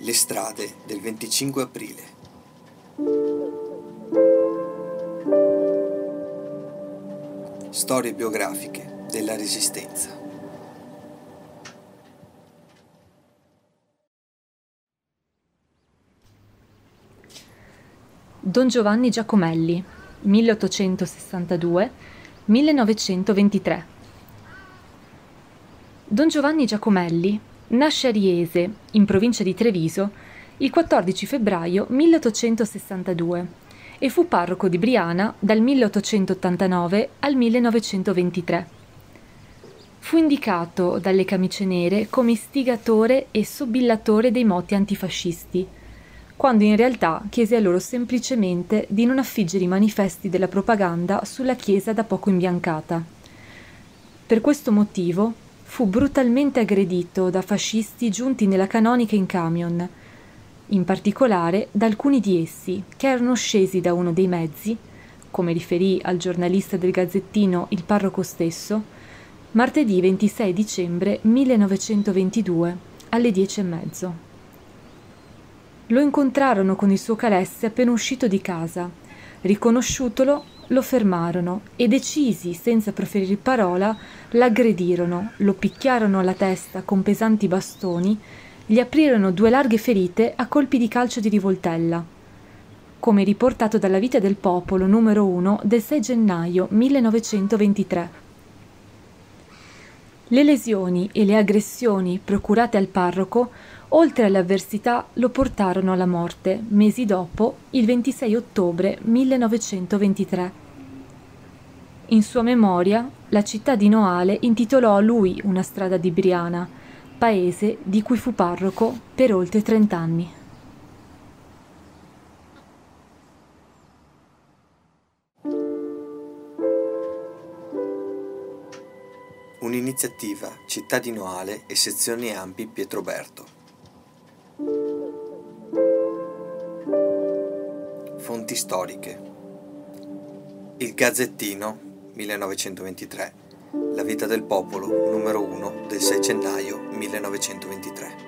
Le strade del 25 aprile. Storie biografiche della Resistenza. Don Giovanni Giacomelli, 1862-1923. Don Giovanni Giacomelli nasce a Riese, in provincia di Treviso, il 14 febbraio 1862 e fu parroco di Briana dal 1889 al 1923. Fu indicato dalle camicie nere come istigatore e sobillatore dei moti antifascisti, quando in realtà chiese a loro semplicemente di non affiggere i manifesti della propaganda sulla chiesa da poco imbiancata. Per questo motivo fu brutalmente aggredito da fascisti giunti nella canonica in camion, in particolare da alcuni di essi che erano scesi da uno dei mezzi, come riferì al giornalista del Gazzettino il parroco stesso, martedì 26 dicembre 1922 alle dieci e mezzo. Lo incontrarono con il suo calesse appena uscito di casa. Riconosciutolo, lo fermarono e decisi, senza proferire parola, l'aggredirono, lo picchiarono alla testa con pesanti bastoni, gli aprirono due larghe ferite a colpi di calcio di rivoltella. Come riportato dalla Vita del Popolo numero 1 del 6 gennaio 1923. Le lesioni e le aggressioni procurate al parroco, oltre alle avversità, lo portarono alla morte, mesi dopo, il 26 ottobre 1923. In sua memoria, la città di Noale intitolò a lui una strada di Briana, paese di cui fu parroco per oltre trent'anni. Un'iniziativa Città di Noale e sezioni Ampi Pietroberto. Fonti storiche. Il Gazzettino 1923. La vita del popolo numero 1 del 6 gennaio 1923.